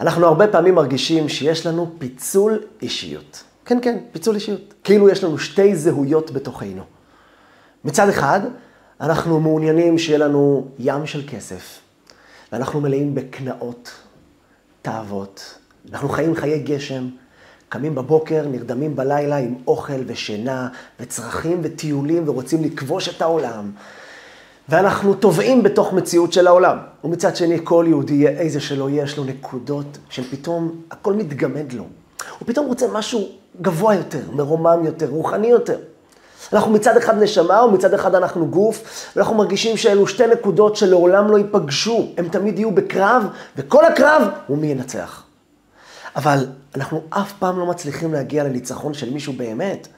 אנחנו הרבה פעמים מרגישים שיש לנו פיצול אישיות. כן, כן, פיצול אישיות. כאילו יש לנו שתי זהויות בתוכנו. מצד אחד, אנחנו מעוניינים שיהיה לנו ים של כסף, ואנחנו מלאים בקנאות, תאוות. אנחנו חיים חיי גשם, קמים בבוקר, נרדמים בלילה עם אוכל ושינה וצרכים וטיולים ורוצים לכבוש את העולם. ואנחנו טובעים בתוך מציאות של העולם. ומצד שני, כל יהודי, איזה שלא יהיה, יש לו נקודות שפתאום הכל מתגמד לו. הוא פתאום רוצה משהו גבוה יותר, מרומם יותר, רוחני יותר. אנחנו מצד אחד נשמה ומצד אחד אנחנו גוף, ואנחנו מרגישים שאלו שתי נקודות שלעולם לא ייפגשו. הם תמיד יהיו בקרב, וכל הקרב הוא מי ינצח. אבל אנחנו אף פעם לא מצליחים להגיע לניצחון של מישהו באמת.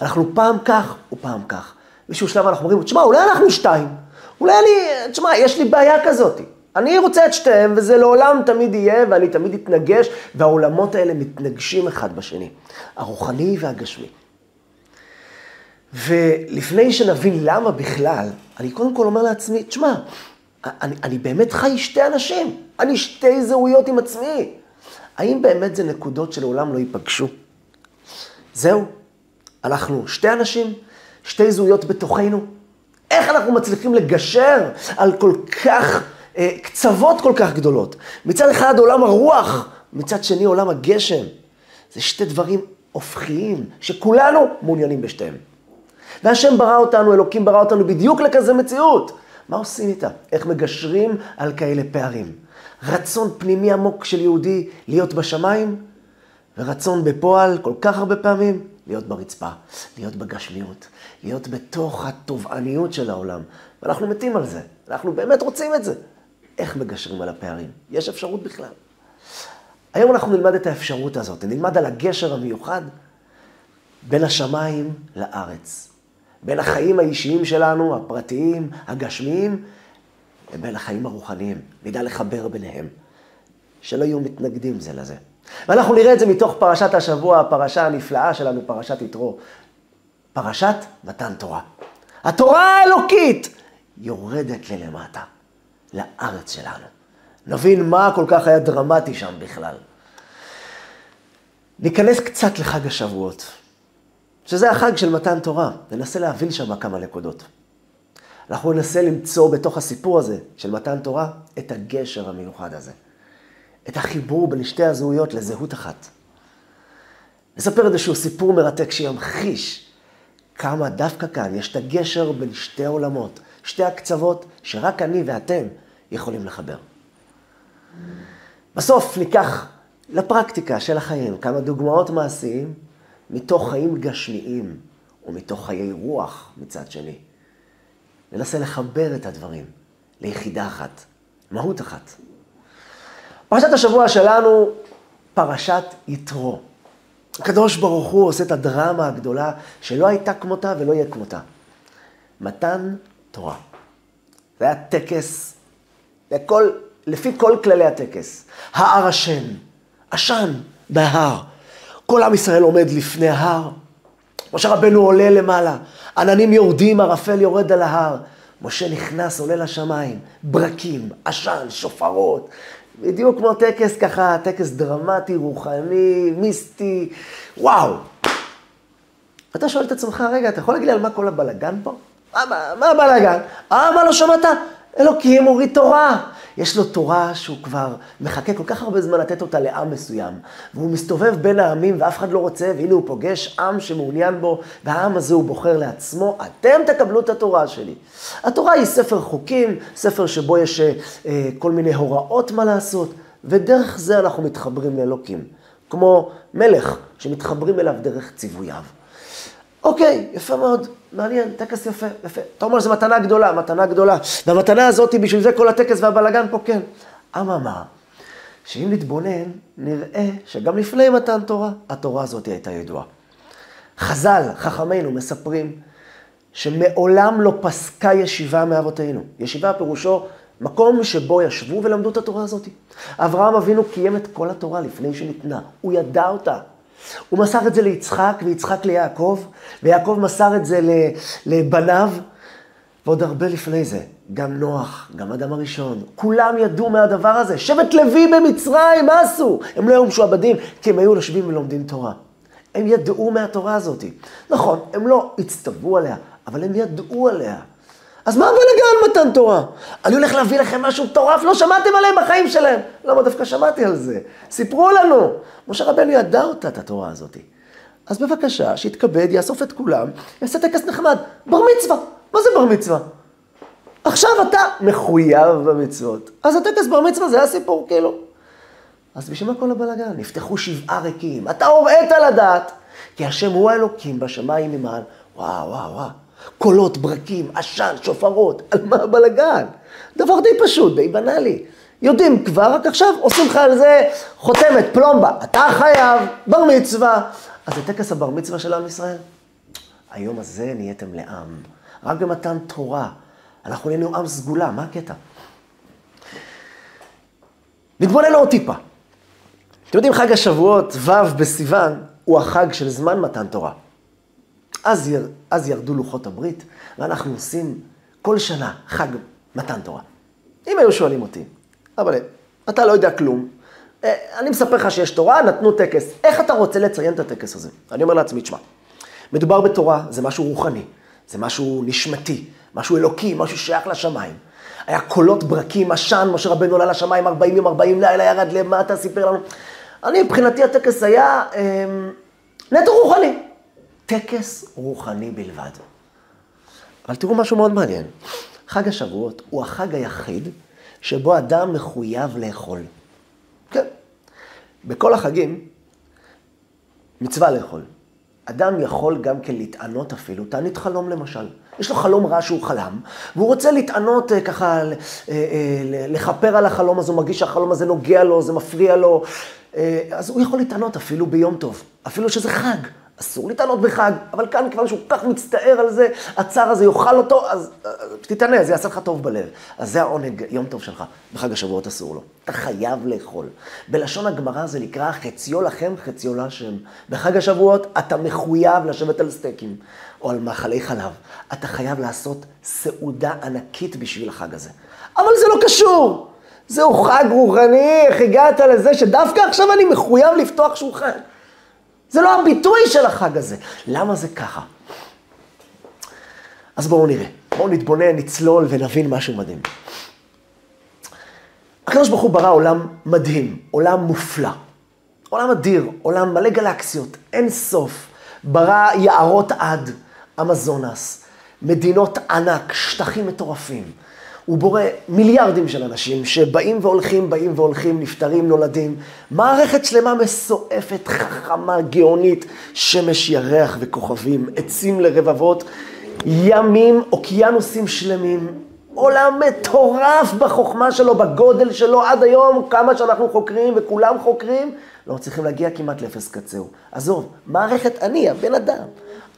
אנחנו פעם כך ופעם כך. באיזשהו שלב אנחנו אומרים, תשמע, אולי אנחנו שתיים. אולי אני, תשמע, יש לי בעיה כזאת. אני רוצה את שתיהם, וזה לעולם תמיד יהיה, ואני תמיד אתנגש, והעולמות האלה מתנגשים אחד בשני, הרוחני והגשמי. ולפני שנבין למה בכלל, אני קודם כל אומר לעצמי, תשמע, אני, אני באמת חי שתי אנשים, אני שתי זהויות עם עצמי. האם באמת זה נקודות שלעולם לא ייפגשו? זהו, אנחנו שתי אנשים, שתי זהויות בתוכנו. איך אנחנו מצליחים לגשר על כל כך, אה, קצוות כל כך גדולות? מצד אחד עולם הרוח, מצד שני עולם הגשם. זה שתי דברים הופכיים, שכולנו מעוניינים בשתיהם. והשם ברא אותנו, אלוקים ברא אותנו בדיוק לכזה מציאות. מה עושים איתה? איך מגשרים על כאלה פערים? רצון פנימי עמוק של יהודי להיות בשמיים, ורצון בפועל כל כך הרבה פעמים להיות ברצפה, להיות בגשמיות, להיות בתוך התובעניות של העולם. ואנחנו מתים על זה, אנחנו באמת רוצים את זה. איך מגשרים על הפערים? יש אפשרות בכלל. היום אנחנו נלמד את האפשרות הזאת, נלמד על הגשר המיוחד בין השמיים לארץ. בין החיים האישיים שלנו, הפרטיים, הגשמיים, לבין החיים הרוחניים. נדע לחבר ביניהם. שלא יהיו מתנגדים זה לזה. ואנחנו נראה את זה מתוך פרשת השבוע, הפרשה הנפלאה שלנו, פרשת יתרו. פרשת מתן תורה. התורה האלוקית יורדת ללמטה, לארץ שלנו. נבין מה כל כך היה דרמטי שם בכלל. ניכנס קצת לחג השבועות. שזה החג של מתן תורה. ננסה להבין שם כמה נקודות. אנחנו ננסה למצוא בתוך הסיפור הזה של מתן תורה את הגשר המיוחד הזה. את החיבור בין שתי הזהויות לזהות אחת. נספר איזשהו סיפור מרתק שימחיש כמה דווקא כאן יש את הגשר בין שתי עולמות, שתי הקצוות שרק אני ואתם יכולים לחבר. בסוף ניקח לפרקטיקה של החיים כמה דוגמאות מעשיים מתוך חיים גשמיים ומתוך חיי רוח מצד שני. ננסה לחבר את הדברים ליחידה אחת, מהות אחת. פרשת השבוע שלנו, פרשת יתרו. הקדוש ברוך הוא עושה את הדרמה הגדולה שלא הייתה כמותה ולא יהיה כמותה. מתן תורה. זה היה טקס, לכל, לפי כל כללי הטקס. ההר השם, עשן בהר. כל עם ישראל עומד לפני ההר. משה רבנו עולה למעלה, עננים יורדים, ערפל יורד על ההר. משה נכנס, עולה לשמיים, ברקים, עשן, שופרות. בדיוק כמו טקס ככה, טקס דרמטי, רוחני, מיסטי, וואו. אתה שואל את עצמך, רגע, אתה יכול להגיד לי על מה כל הבלגן פה? מה, מה, הבלגן? אה, מה לא שמעת? אלוקים הוריד תורה. יש לו תורה שהוא כבר מחכה כל כך הרבה זמן לתת אותה לעם מסוים. והוא מסתובב בין העמים ואף אחד לא רוצה, והנה הוא פוגש עם שמעוניין בו, והעם הזה הוא בוחר לעצמו, אתם תקבלו את התורה שלי. התורה היא ספר חוקים, ספר שבו יש אה, כל מיני הוראות מה לעשות, ודרך זה אנחנו מתחברים לאלוקים. כמו מלך שמתחברים אליו דרך ציווייו. אוקיי, יפה מאוד, מעניין, טקס יפה, יפה. אתה אומר, זו מתנה גדולה, מתנה גדולה. והמתנה הזאת, בשביל זה כל הטקס והבלגן פה, כן. אממה, שאם נתבונן, נראה שגם לפני מתן תורה, התורה הזאת הייתה ידועה. חז"ל, חכמינו, מספרים שמעולם לא פסקה ישיבה מאבותינו. ישיבה פירושו מקום שבו ישבו ולמדו את התורה הזאת. אברהם אבינו קיים את כל התורה לפני שניתנה, הוא ידע אותה. הוא מסר את זה ליצחק, ויצחק ליעקב, ויעקב מסר את זה לבניו, ועוד הרבה לפני זה, גם נוח, גם אדם הראשון, כולם ידעו מהדבר הזה. שבט לוי במצרים, מה עשו? הם לא היו משועבדים, כי הם היו יושבים ולומדים תורה. הם ידעו מהתורה הזאת. נכון, הם לא הצטוו עליה, אבל הם ידעו עליה. אז מה הבלגן מתן תורה? אני הולך להביא לכם משהו מטורף, לא שמעתם עליהם בחיים שלהם. למה דווקא שמעתי על זה? סיפרו לנו. משה רבנו ידע אותה, את התורה הזאת. אז בבקשה, שיתכבד, יאסוף את כולם, יעשה טקס נחמד. בר מצווה. מה זה בר מצווה? עכשיו אתה מחויב במצוות. אז הטקס בר מצווה זה הסיפור, כאילו. אז בשביל מה כל הבלגן? נפתחו שבעה ריקים. אתה הוראת לדעת, כי השם הוא האלוקים בשמיים ממעל. וואו, וואו, וואו. קולות, ברקים, עשן, שופרות, על מה הבלגן? דבר די פשוט, די בנאלי. יודעים כבר, רק עכשיו עושים לך על זה חותמת, פלומבה. אתה חייב, בר מצווה. אז זה טקס הבר מצווה של עם ישראל. היום הזה נהייתם לעם. רק במתן תורה. אנחנו נהיינו עם סגולה, מה הקטע? נתבונן עוד טיפה. אתם יודעים, חג השבועות, ו' בסיוון, הוא החג של זמן מתן תורה. אז, יר, אז ירדו לוחות הברית, ואנחנו עושים כל שנה חג מתן תורה. אם היו שואלים אותי, אבל אתה לא יודע כלום, אה, אני מספר לך שיש תורה, נתנו טקס. איך אתה רוצה לציין את הטקס הזה? אני אומר לעצמי, תשמע, מדובר בתורה, זה משהו רוחני, זה משהו נשמתי, משהו אלוקי, משהו שייך לשמיים. היה קולות ברקים, עשן, משה רבנו עלה לשמיים 40 יום, 40 לילה, ירד למטה, סיפר לנו. אני, מבחינתי הטקס היה אה, נטו רוחני. טקס רוחני בלבד. אבל תראו משהו מאוד מעניין. חג השבועות הוא החג היחיד שבו אדם מחויב לאכול. כן. בכל החגים, מצווה לאכול. אדם יכול גם כן להתענות אפילו, תענית חלום למשל. יש לו חלום רע שהוא חלם, והוא רוצה להתענות אה, ככה, אה, אה, לכפר על החלום הזה, הוא מרגיש שהחלום הזה נוגע לו, זה מפריע לו, אז הוא יכול להתענות אפילו ביום טוב, אפילו שזה חג. אסור להתענות בחג, אבל כאן כיוון שהוא כך מצטער על זה, הצער הזה יאכל אותו, אז תתענה, זה יעשה לך טוב בלב. אז זה העונג, יום טוב שלך. בחג השבועות אסור לו. אתה חייב לאכול. בלשון הגמרא זה נקרא חציו לכם, חציו להשם. בחג השבועות אתה מחויב לשבת על סטייקים, או על מאכלי חלב. אתה חייב לעשות סעודה ענקית בשביל החג הזה. אבל זה לא קשור. זהו חג רוחני, איך הגעת לזה שדווקא עכשיו אני מחויב לפתוח שולחן. זה לא הביטוי של החג הזה. למה זה ככה? אז בואו נראה. בואו נתבונן, נצלול ונבין משהו מדהים. הקדוש ברוך הוא ברא עולם מדהים, עולם מופלא. עולם אדיר, עולם מלא גלקסיות, אין סוף. ברא יערות עד, אמזונס, מדינות ענק, שטחים מטורפים. הוא בורא מיליארדים של אנשים שבאים והולכים, באים והולכים, נפטרים, נולדים. מערכת שלמה מסועפת, חכמה, גאונית, שמש, ירח וכוכבים, עצים לרבבות, ימים, אוקיינוסים שלמים. עולם מטורף בחוכמה שלו, בגודל שלו, עד היום, כמה שאנחנו חוקרים וכולם חוקרים, לא מצליחים להגיע כמעט לאפס קצהו. עזוב, מערכת אני, הבן אדם.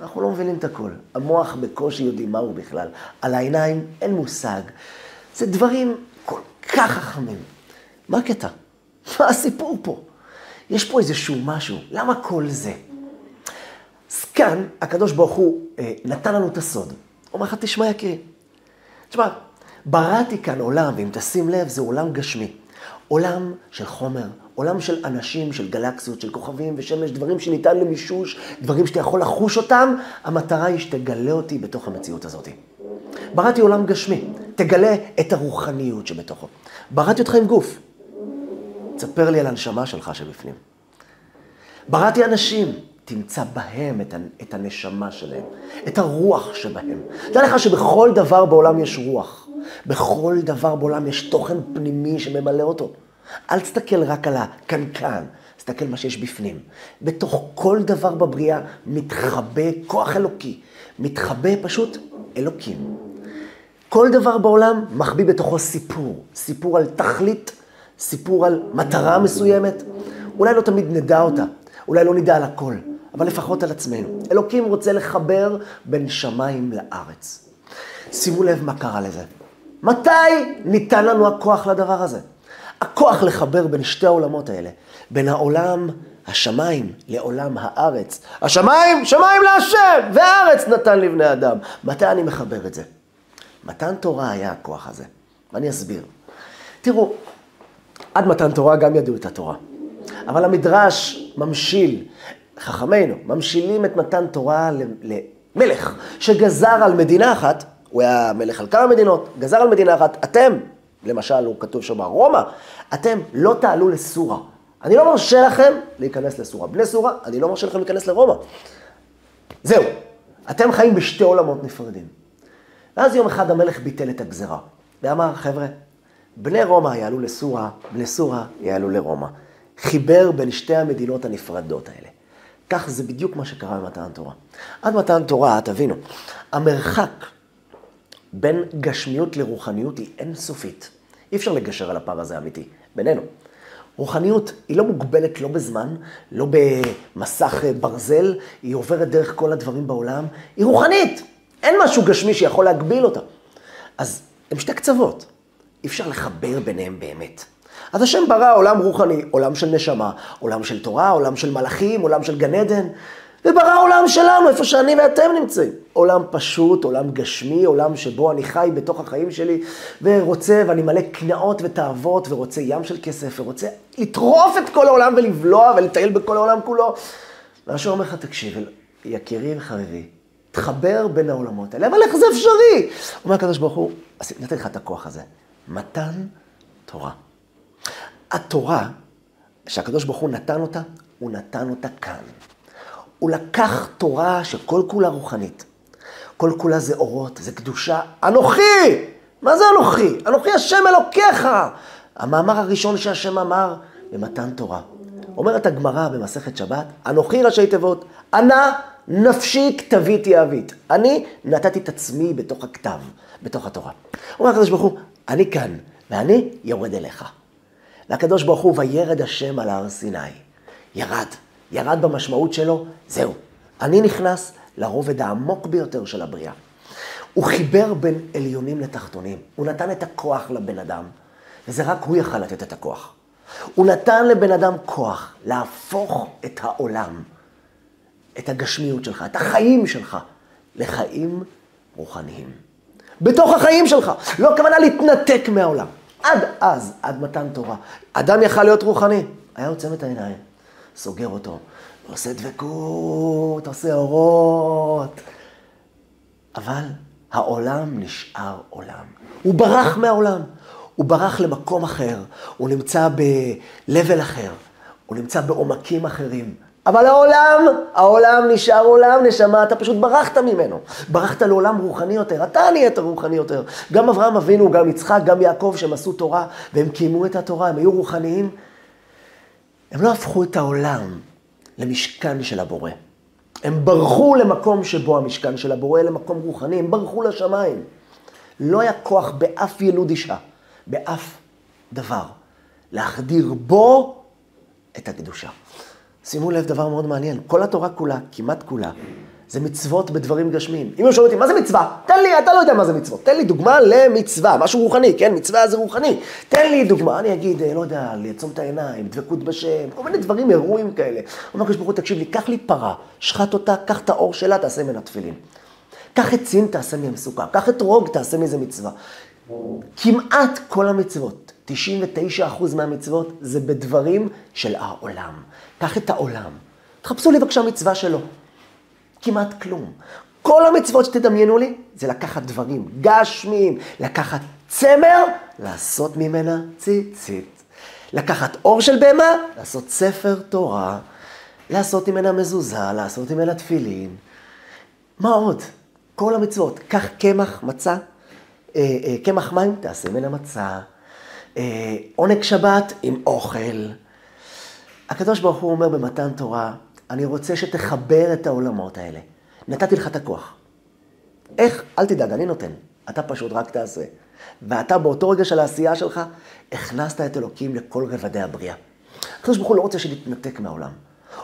אנחנו לא מבינים את הכל. המוח בקושי יודעים מהו בכלל. על העיניים אין מושג. זה דברים כל כך חכמים. מה הקטע? מה הסיפור פה? יש פה איזשהו משהו. למה כל זה? אז כאן, הקדוש ברוך הוא אה, נתן לנו את הסוד. אומר לך, תשמע יקירי. תשמע, בראתי כאן עולם, ואם תשים לב, זה עולם גשמי. עולם של חומר, עולם של אנשים, של גלקסיות, של כוכבים ושמש, דברים שניתן למישוש, דברים שאתה יכול לחוש אותם, המטרה היא שתגלה אותי בתוך המציאות הזאת. בראתי עולם גשמי, תגלה את הרוחניות שבתוכו. בראתי אותך עם גוף, תספר לי על הנשמה שלך שבפנים. בראתי אנשים, תמצא בהם את, הנשמה שלהם, את הרוח שבהם. תדע לך שבכל דבר בעולם יש רוח. בכל דבר בעולם יש תוכן פנימי שממלא אותו. אל תסתכל רק על הקנקן, תסתכל מה שיש בפנים. בתוך כל דבר בבריאה מתחבא כוח אלוקי, מתחבא פשוט אלוקים. כל דבר בעולם מחביא בתוכו סיפור. סיפור על תכלית, סיפור על מטרה מסוימת. אולי לא תמיד נדע אותה, אולי לא נדע על הכל, אבל לפחות על עצמנו. אלוקים רוצה לחבר בין שמיים לארץ. שימו לב מה קרה לזה. מתי ניתן לנו הכוח לדבר הזה? הכוח לחבר בין שתי העולמות האלה, בין העולם השמיים לעולם הארץ. השמיים, שמיים להשם, והארץ נתן לבני אדם. מתי אני מחבר את זה? מתן תורה היה הכוח הזה. ואני אסביר. תראו, עד מתן תורה גם ידעו את התורה. אבל המדרש ממשיל, חכמינו, ממשילים את מתן תורה למלך שגזר על מדינה אחת, הוא היה מלך על כמה מדינות, גזר על מדינה אחת, אתם, למשל, הוא כתוב שם רומא, אתם לא תעלו לסורה. אני לא מרשה לכם להיכנס לסורה. בני סורה, אני לא מרשה לכם להיכנס לרומא. זהו, אתם חיים בשתי עולמות נפרדים. ואז יום אחד המלך ביטל את הגזרה, ואמר, חבר'ה, בני רומא יעלו לסורה, בני סורה יעלו לרומא. חיבר בין שתי המדינות הנפרדות האלה. כך זה בדיוק מה שקרה במתן תורה. עד מתן תורה, תבינו, המרחק בין גשמיות לרוחניות היא אינסופית. אי אפשר לגשר על הפער הזה אמיתי, בינינו. רוחניות היא לא מוגבלת לא בזמן, לא במסך ברזל, היא עוברת דרך כל הדברים בעולם, היא רוחנית. אין משהו גשמי שיכול להגביל אותה. אז הם שתי קצוות, אי אפשר לחבר ביניהם באמת. אז השם ברא עולם רוחני, עולם של נשמה, עולם של תורה, עולם של מלאכים, עולם של גן עדן, וברא עולם שלנו, איפה שאני ואתם נמצאים. עולם פשוט, עולם גשמי, עולם שבו אני חי בתוך החיים שלי, ורוצה, ואני מלא קנאות ותאוות, ורוצה ים של כסף, ורוצה לטרוף את כל העולם ולבלוע ולטייל בכל העולם כולו. והשם אומר לך, תקשיב, יקירי וחביבי, תחבר בין העולמות האלה, אבל איך זה אפשרי? אומר הקדוש ברוך הוא, נתן לך את הכוח הזה. מתן תורה. התורה, שהקדוש ברוך הוא נתן אותה, הוא נתן אותה כאן. הוא לקח תורה שכל כולה רוחנית. כל כולה זה אורות, זה קדושה. אנוכי! מה זה אנוכי? אנוכי השם אלוקיך! המאמר הראשון שהשם אמר במתן תורה. אומרת הגמרא במסכת שבת, אנוכי ראשי תיבות, אנא נפשי כתבית יהבית. אני נתתי את עצמי בתוך הכתב, בתוך התורה. אומר הקדוש ברוך הוא, אני כאן, ואני יורד אליך. והקדוש ברוך הוא, וירד השם על הר סיני. ירד. ירד במשמעות שלו, זהו. אני נכנס לרובד העמוק ביותר של הבריאה. הוא חיבר בין עליונים לתחתונים. הוא נתן את הכוח לבן אדם, וזה רק הוא יכל לתת את הכוח. הוא נתן לבן אדם כוח להפוך את העולם, את הגשמיות שלך, את החיים שלך, לחיים רוחניים. בתוך החיים שלך. לא הכוונה להתנתק מהעולם. עד אז, עד מתן תורה. אדם יכל להיות רוחני, היה עוצם את העיניים, סוגר אותו, עושה דבקות, עושה אורות. אבל העולם נשאר עולם. הוא ברח מהעולם. הוא ברח למקום אחר, הוא נמצא ב-level אחר, הוא נמצא בעומקים אחרים. אבל העולם, העולם נשאר עולם, נשמה, אתה פשוט ברחת ממנו. ברחת לעולם רוחני יותר, אתה נהיית רוחני יותר. גם אברהם אבינו, גם יצחק, גם יעקב, שהם עשו תורה, והם קיימו את התורה, הם היו רוחניים. הם לא הפכו את העולם למשכן של הבורא. הם ברחו למקום שבו המשכן של הבורא, למקום רוחני, הם ברחו לשמיים. לא היה כוח באף ילוד אישה, באף דבר, להחדיר בו את הקדושה. שימו לב דבר מאוד מעניין, כל התורה כולה, כמעט כולה, זה מצוות בדברים גשמיים. אם הם שואלים אותי, מה זה מצווה? תן לי, אתה לא יודע מה זה מצוות. תן לי דוגמה למצווה, משהו רוחני, כן? מצווה זה רוחני. תן לי דוגמה, אני אגיד, אה, לא יודע, לעצום את העיניים, דבקות בשם, כל מיני דברים אירועים כאלה. אומר הקדוש ברוך הוא, תקשיב לי, קח לי פרה, שחט אותה, קח את האור שלה, תעשה ממנה תפילין. קח את צין, תעשה מהם סוכה. קח את רוג, תעשה מזה מצווה. כמעט כל המצוות, 99% מהמצוות, זה בדברים של העולם. קח את העולם. תחפשו לי בבקשה מצווה שלו. כמעט כלום. כל המצוות שתדמיינו לי, זה לקחת דברים גשמיים, לקחת צמר, לעשות ממנה ציצית. לקחת אור של בהמה, לעשות ספר תורה, לעשות ממנה מזוזה, לעשות ממנה תפילין. מה עוד? כל המצוות. קח קמח, מצה, אה, אה, קמח מים, תעשה ממנה מצה. אה, עונג שבת עם אוכל. הקדוש ברוך הוא אומר במתן תורה, אני רוצה שתחבר את העולמות האלה. נתתי לך את הכוח. איך? אל תדאג, אני נותן. אתה פשוט רק תעשה. ואתה באותו רגע של העשייה שלך, הכנסת את אלוקים לכל רבדי הבריאה. הקדוש ברוך הוא לא רוצה שנתנתק מהעולם.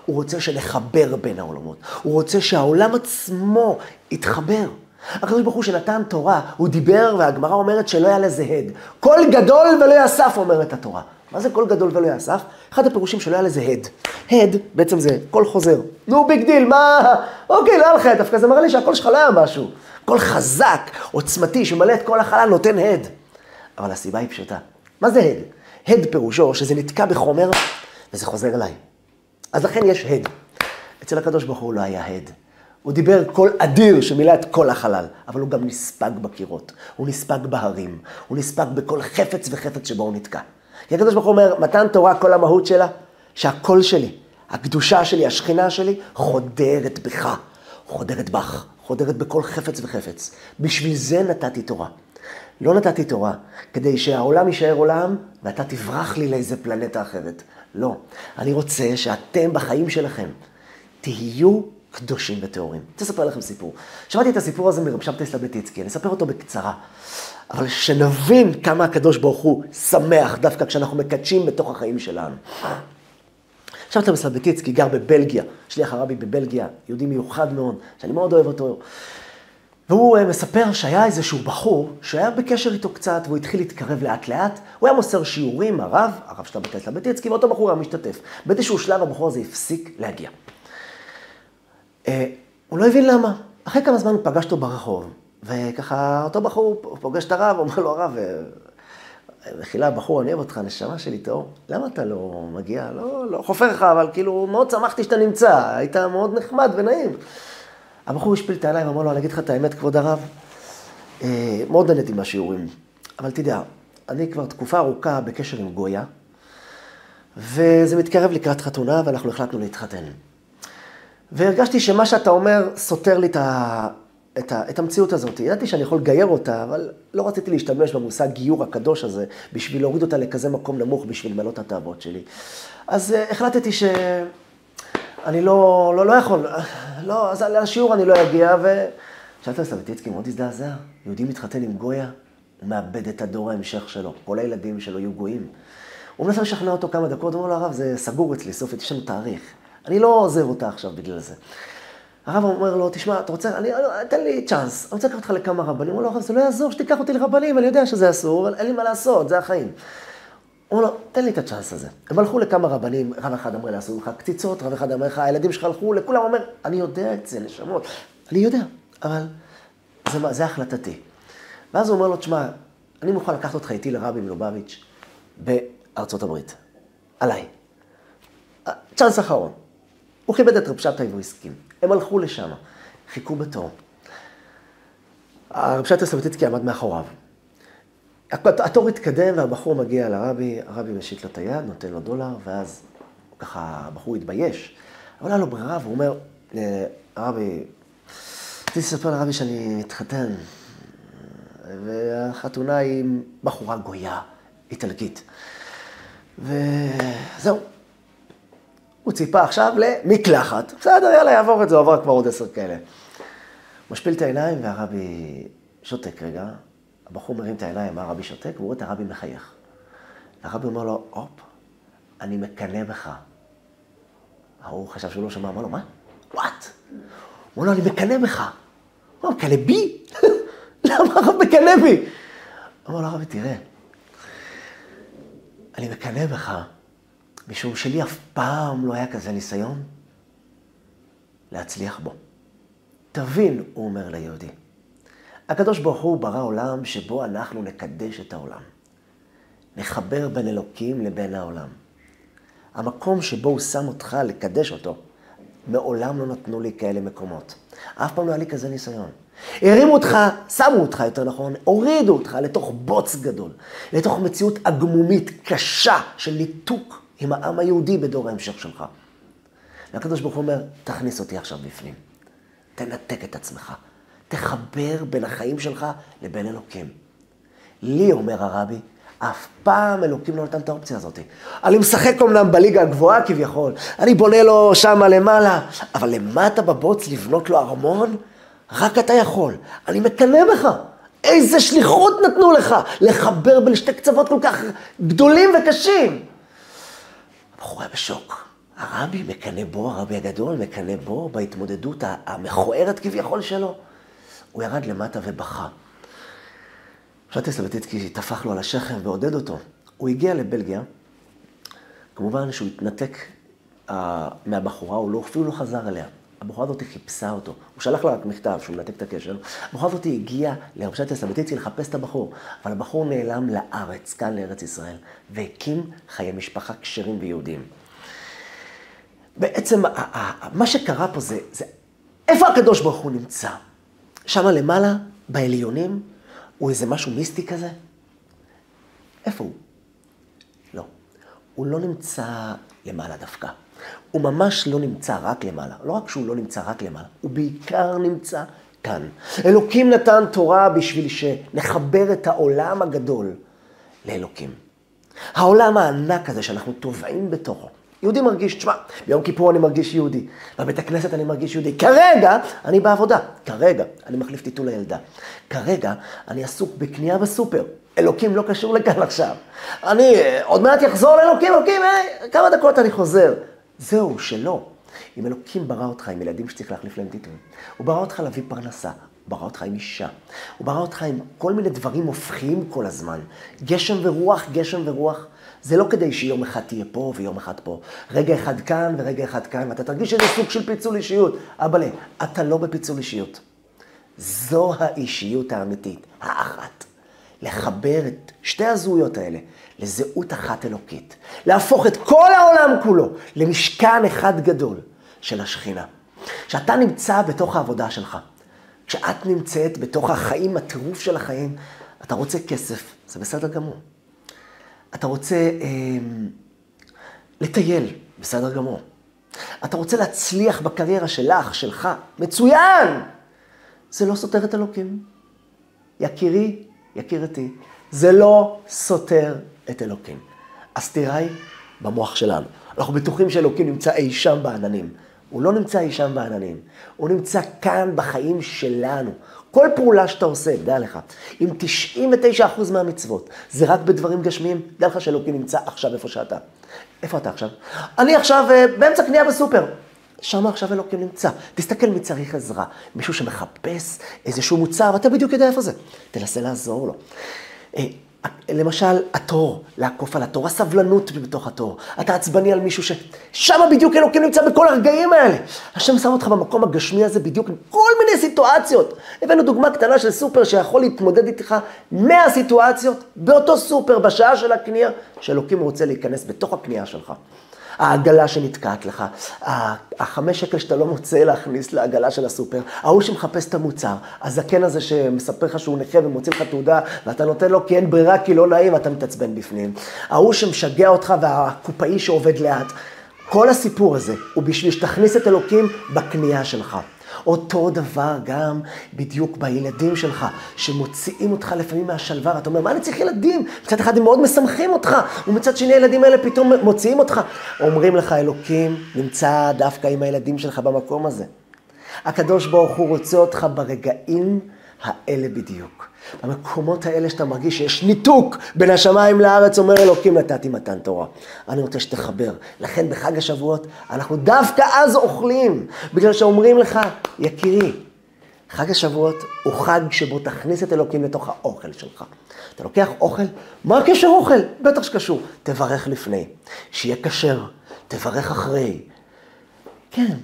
הוא רוצה שנחבר בין העולמות. הוא רוצה שהעולם עצמו יתחבר. הקדוש ברוך הוא שנתן תורה, הוא דיבר, והגמרא אומרת שלא היה לזה הד. קול גדול ולא יאסף, אומרת התורה. מה זה קול גדול ולא יאסף? אחד הפירושים שלא היה לזה הד. הד, בעצם זה קול חוזר. נו, big deal, מה? אוקיי, לא היה לך, דווקא זה מראה לי שהקול שלך לא היה משהו. קול חזק, עוצמתי, שמלא את כל החלל, נותן הד. אבל הסיבה היא פשוטה. מה זה הד? הד פירושו שזה נתקע בחומר וזה חוזר אליי. אז לכן יש הד. אצל הקדוש ברוך הוא לא היה הד. הוא דיבר קול אדיר שמילא את כל החלל, אבל הוא גם נספג בקירות, הוא נספג בהרים, הוא נספג בכל חפץ וחפץ שבו הוא נתקע. כי הקדוש ברוך הוא אומר, מתן תורה, כל המהות שלה, שהקול שלי, הקדושה שלי, השכינה שלי, חודרת בך, חודרת בך, חודרת בכל חפץ וחפץ. בשביל זה נתתי תורה. לא נתתי תורה כדי שהעולם יישאר עולם ואתה תברח לי לאיזה פלנטה אחרת. לא. אני רוצה שאתם בחיים שלכם תהיו קדושים וטהורים. אני רוצה לספר לכם סיפור. שמעתי את הסיפור הזה מרב שבתאי סלבטיצקי, אני אספר אותו בקצרה. אבל שנבין כמה הקדוש ברוך הוא שמח דווקא כשאנחנו מקדשים בתוך החיים שלנו. שבתאי סלבטיצקי גר בבלגיה, שליח הרבי בבלגיה, יהודי מיוחד מאוד, שאני מאוד אוהב אותו. והוא אה, מספר שהיה איזשהו בחור שהיה בקשר איתו קצת, והוא התחיל להתקרב לאט לאט. הוא היה מוסר שיעורים, הרב, הרב שלב בטסלה בטיצקי, ואותו בחור היה משתתף. באיזשהו שלב הבחור הזה הפסיק להגיע. אה, הוא לא הבין למה. אחרי כמה זמן הוא פגש אותו ברחוב, וככה אותו בחור פוגש את הרב, אומר לו, הרב, אה, מחילה, בחור, אני אוהב אותך, נשמה שלי טהור, למה אתה לא מגיע? לא, לא חופר לך, אבל כאילו, מאוד שמחתי שאתה נמצא, היית מאוד נחמד ונעים. הבחור השפיל את העיניים ואמר לו, אני אגיד לך את האמת, כבוד הרב, אה, מאוד נהניתי מהשיעורים, אבל תדע, אני כבר תקופה ארוכה בקשר עם גויה, וזה מתקרב לקראת חתונה, ואנחנו החלטנו להתחתן. והרגשתי שמה שאתה אומר סותר לי את, ה, את, ה, את המציאות הזאת. ידעתי שאני יכול לגייר אותה, אבל לא רציתי להשתמש במושג גיור הקדוש הזה, בשביל להוריד אותה לכזה מקום נמוך בשביל למלא את התאוות שלי. אז uh, החלטתי ש... אני לא, לא, לא יכול, לא, אז לשיעור אני לא אגיע, ו... שאלת סבטיצקי מאוד הזדעזע, יהודי מתחתן עם גויה, הוא מאבד את הדור ההמשך שלו, כל הילדים שלו יהיו גויים. הוא מנסה לשכנע אותו כמה דקות, הוא אומר לו, הרב, זה סגור אצלי, סופית, יש לנו תאריך. אני לא עוזב אותה עכשיו בגלל זה. הרב אומר לו, תשמע, אתה רוצה, אני, תן לי צ'אנס, אני רוצה לקחת אותך לכמה רבנים. הוא אומר לו, זה לא יעזור שתיקח אותי לרבנים, אני יודע שזה אסור, אבל אין לי מה לעשות, זה החיים. הוא אומר לו, תן לי את הצ'אנס הזה. הם הלכו לכמה רבנים, רב אחד אמר לעשות לך קציצות, רב אחד אמר לך, הילדים שלך הלכו, לכולם אומר, אני יודע את זה, נשמות. אני יודע, אבל זה, זה החלטתי. ואז הוא אומר לו, תשמע, אני מוכן לקחת אותך איתי לרבי מלובביץ' בארצות הברית. עליי. צ'אנס אחרון. הוא כיבד את רב שבתאי והוא הסכים. הם הלכו לשם, חיכו בתור. הרב שבתאי סבטיצקי עמד מאחוריו. התור התקדם והבחור מגיע לרבי, הרבי משיט לו את היד, נותן לו דולר, ואז ככה הבחור התבייש. אבל היה לו ברירה, והוא אומר, הרבי, רציתי לספר לרבי שאני מתחתן, והחתונה היא בחורה גויה, איטלקית. וזהו. הוא ציפה עכשיו למקלחת. בסדר, יאללה, יעבור את זה, עבר כבר עוד עשר כאלה. משפיל את העיניים והרבי שותק רגע, הבחור מרים את העיניים, הרבי שותק, והוא רואה את הרבי מחייך. הרבי אומר לו, הופ, אני מקנא בך. ההוא חשב שהוא לא שמע, אמר לו, מה? וואט? הוא אומר לו, אני מקנא בך. הוא אומר, מקנא בי? למה הרב מקנא בי? אמר לו, הרבי, תראה, אני מקנא בך, משום שלי אף פעם לא היה כזה ניסיון להצליח בו. תבין, הוא אומר ליהודי. הקדוש ברוך הוא ברא עולם שבו אנחנו נקדש את העולם. נחבר בין אלוקים לבין העולם. המקום שבו הוא שם אותך לקדש אותו, מעולם לא נתנו לי כאלה מקומות. אף פעם לא היה לי כזה ניסיון. הרימו אותך, שמו אותך, יותר נכון, הורידו אותך לתוך בוץ גדול, לתוך מציאות עגמומית קשה של ניתוק עם העם היהודי בדור ההמשך שלך. והקדוש ברוך הוא אומר, תכניס אותי עכשיו בפנים. תנתק את עצמך. תחבר בין החיים שלך לבין אלוקים. לי, אומר הרבי, אף פעם אלוקים לא נתן את האופציה הזאת. אני משחק אמנם בליגה הגבוהה כביכול, אני בונה לו שמה למעלה, אבל למטה בבוץ לבנות לו ארמון, רק אתה יכול. אני מקנא בך. איזה שליחות נתנו לך לחבר בין שתי קצוות כל כך גדולים וקשים. הבחור היה בשוק. הרבי מקנא בו, הרבי הגדול מקנא בו בהתמודדות המכוערת כביכול שלו. הוא ירד למטה ובכה. פשטי סלבטיצקי טפח לו על השכם ועודד אותו. הוא הגיע לבלגיה, כמובן שהוא התנתק uh, מהבחורה, הוא לא, אפילו לא חזר אליה. הבחורה הזאת חיפשה אותו. הוא שלח לה רק מכתב שהוא מנתק את הקשר. הבחורה הזאת הגיעה לרבשת הסבתיצי לחפש את הבחור, אבל הבחור נעלם לארץ, כאן לארץ ישראל, והקים חיי משפחה כשרים ויהודים. בעצם מה שקרה פה זה, זה איפה הקדוש ברוך הוא נמצא? שמה למעלה, בעליונים, הוא איזה משהו מיסטי כזה? איפה הוא? לא. הוא לא נמצא למעלה דווקא. הוא ממש לא נמצא רק למעלה. לא רק שהוא לא נמצא רק למעלה, הוא בעיקר נמצא כאן. אלוקים נתן תורה בשביל שנחבר את העולם הגדול לאלוקים. העולם הענק הזה שאנחנו טובעים בתוכו. יהודי מרגיש, תשמע, ביום כיפור אני מרגיש יהודי, בבית הכנסת אני מרגיש יהודי. כרגע אני בעבודה, כרגע אני מחליף טיטול לילדה. כרגע אני עסוק בקנייה בסופר. אלוקים לא קשור לכאן עכשיו. אני עוד מעט אחזור לאלוקים, אלוקים, אה, כמה דקות אני חוזר. זהו, שלא. אם אלוקים ברא אותך עם ילדים שצריך להחליף להם טיטול, הוא ברא אותך להביא פרנסה, הוא ברא אותך עם אישה, הוא ברא אותך עם כל מיני דברים הופכים כל הזמן. גשם ורוח, גשם ורוח. זה לא כדי שיום אחד תהיה פה ויום אחד פה. רגע אחד כאן ורגע אחד כאן, ואתה תרגיש שזה סוג של פיצול אישיות. אבאלה, אתה לא בפיצול אישיות. זו האישיות האמיתית, האחת. לחבר את שתי הזהויות האלה לזהות אחת אלוקית. להפוך את כל העולם כולו למשכן אחד גדול של השכינה. כשאתה נמצא בתוך העבודה שלך, כשאת נמצאת בתוך החיים, הטירוף של החיים, אתה רוצה כסף, זה בסדר גמור. אתה רוצה אה, לטייל, בסדר גמור. אתה רוצה להצליח בקריירה שלך, שלך, מצוין! זה לא סותר את אלוקים. יקירי, יקירתי, זה לא סותר את אלוקים. הסתירה היא במוח שלנו. אנחנו בטוחים שאלוקים נמצא אי שם בעננים. הוא לא נמצא אי שם בעננים, הוא נמצא כאן בחיים שלנו. כל פעולה שאתה עושה, דע לך, אם 99% מהמצוות זה רק בדברים גשמיים, דע לך שאלוקים נמצא עכשיו איפה שאתה. איפה אתה עכשיו? אני עכשיו uh, באמצע קנייה בסופר. שם עכשיו אלוקים נמצא. תסתכל מי צריך עזרה. מישהו שמחפש איזשהו מוצר, ואתה בדיוק יודע איפה זה. תנסה לעזור לו. אה, למשל, התור, לעקוף על התור, הסבלנות בתוך התור. אתה עצבני על מישהו ששם בדיוק אלוקים נמצא בכל הרגעים האלה. השם שם אותך במקום הגשמי הזה בדיוק כל מיני סיטואציות. הבאנו דוגמה קטנה של סופר שיכול להתמודד איתך 100 סיטואציות באותו סופר, בשעה של הקנייה, שאלוקים רוצה להיכנס בתוך הקנייה שלך. העגלה שנתקעת לך, החמש שקל שאתה לא מוצא להכניס לעגלה של הסופר, ההוא שמחפש את המוצר, הזקן הזה שמספר לך שהוא נכה ומוציא לך תעודה, ואתה נותן לו כי אין ברירה, כי לא נעים, ואתה מתעצבן בפנים. ההוא שמשגע אותך והקופאי שעובד לאט. כל הסיפור הזה הוא בשביל שתכניס את אלוקים בקנייה שלך. אותו דבר גם בדיוק בילדים שלך, שמוציאים אותך לפעמים מהשלווה, אתה אומר, מה אני צריך ילדים? מצד אחד הם מאוד משמחים אותך, ומצד שני הילדים האלה פתאום מוציאים אותך. אומרים לך, אלוקים נמצא דווקא עם הילדים שלך במקום הזה. הקדוש ברוך הוא רוצה אותך ברגעים האלה בדיוק. במקומות האלה שאתה מרגיש שיש ניתוק בין השמיים לארץ, אומר אלוקים נתתי מתן תורה. אני רוצה שתחבר. לכן בחג השבועות אנחנו דווקא אז אוכלים, בגלל שאומרים לך, יקירי, חג השבועות הוא חג שבו תכניס את אלוקים לתוך האוכל שלך. אתה לוקח אוכל, מה הקשר אוכל? בטח שקשור. תברך לפני, שיהיה כשר, תברך אחרי. כן,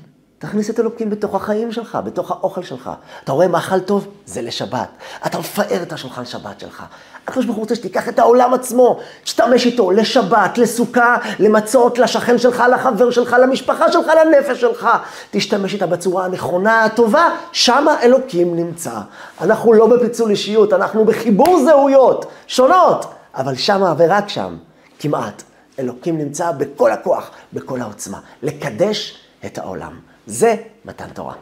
תכניס את אלוקים בתוך החיים שלך, בתוך האוכל שלך. אתה רואה מאכל טוב? זה לשבת. אתה מפאר את השולחן שבת שלך. הקדוש ברוך הוא רוצה שתיקח את העולם עצמו, תשתמש איתו לשבת, לסוכה, למצות, לשכן שלך, לחבר שלך, למשפחה שלך, לנפש שלך. תשתמש איתה בצורה הנכונה, הטובה, שמה אלוקים נמצא. אנחנו לא בפיצול אישיות, אנחנו בחיבור זהויות שונות, אבל שמה ורק שם, כמעט, אלוקים נמצא בכל הכוח, בכל העוצמה. לקדש את העולם. זה מתן תורה.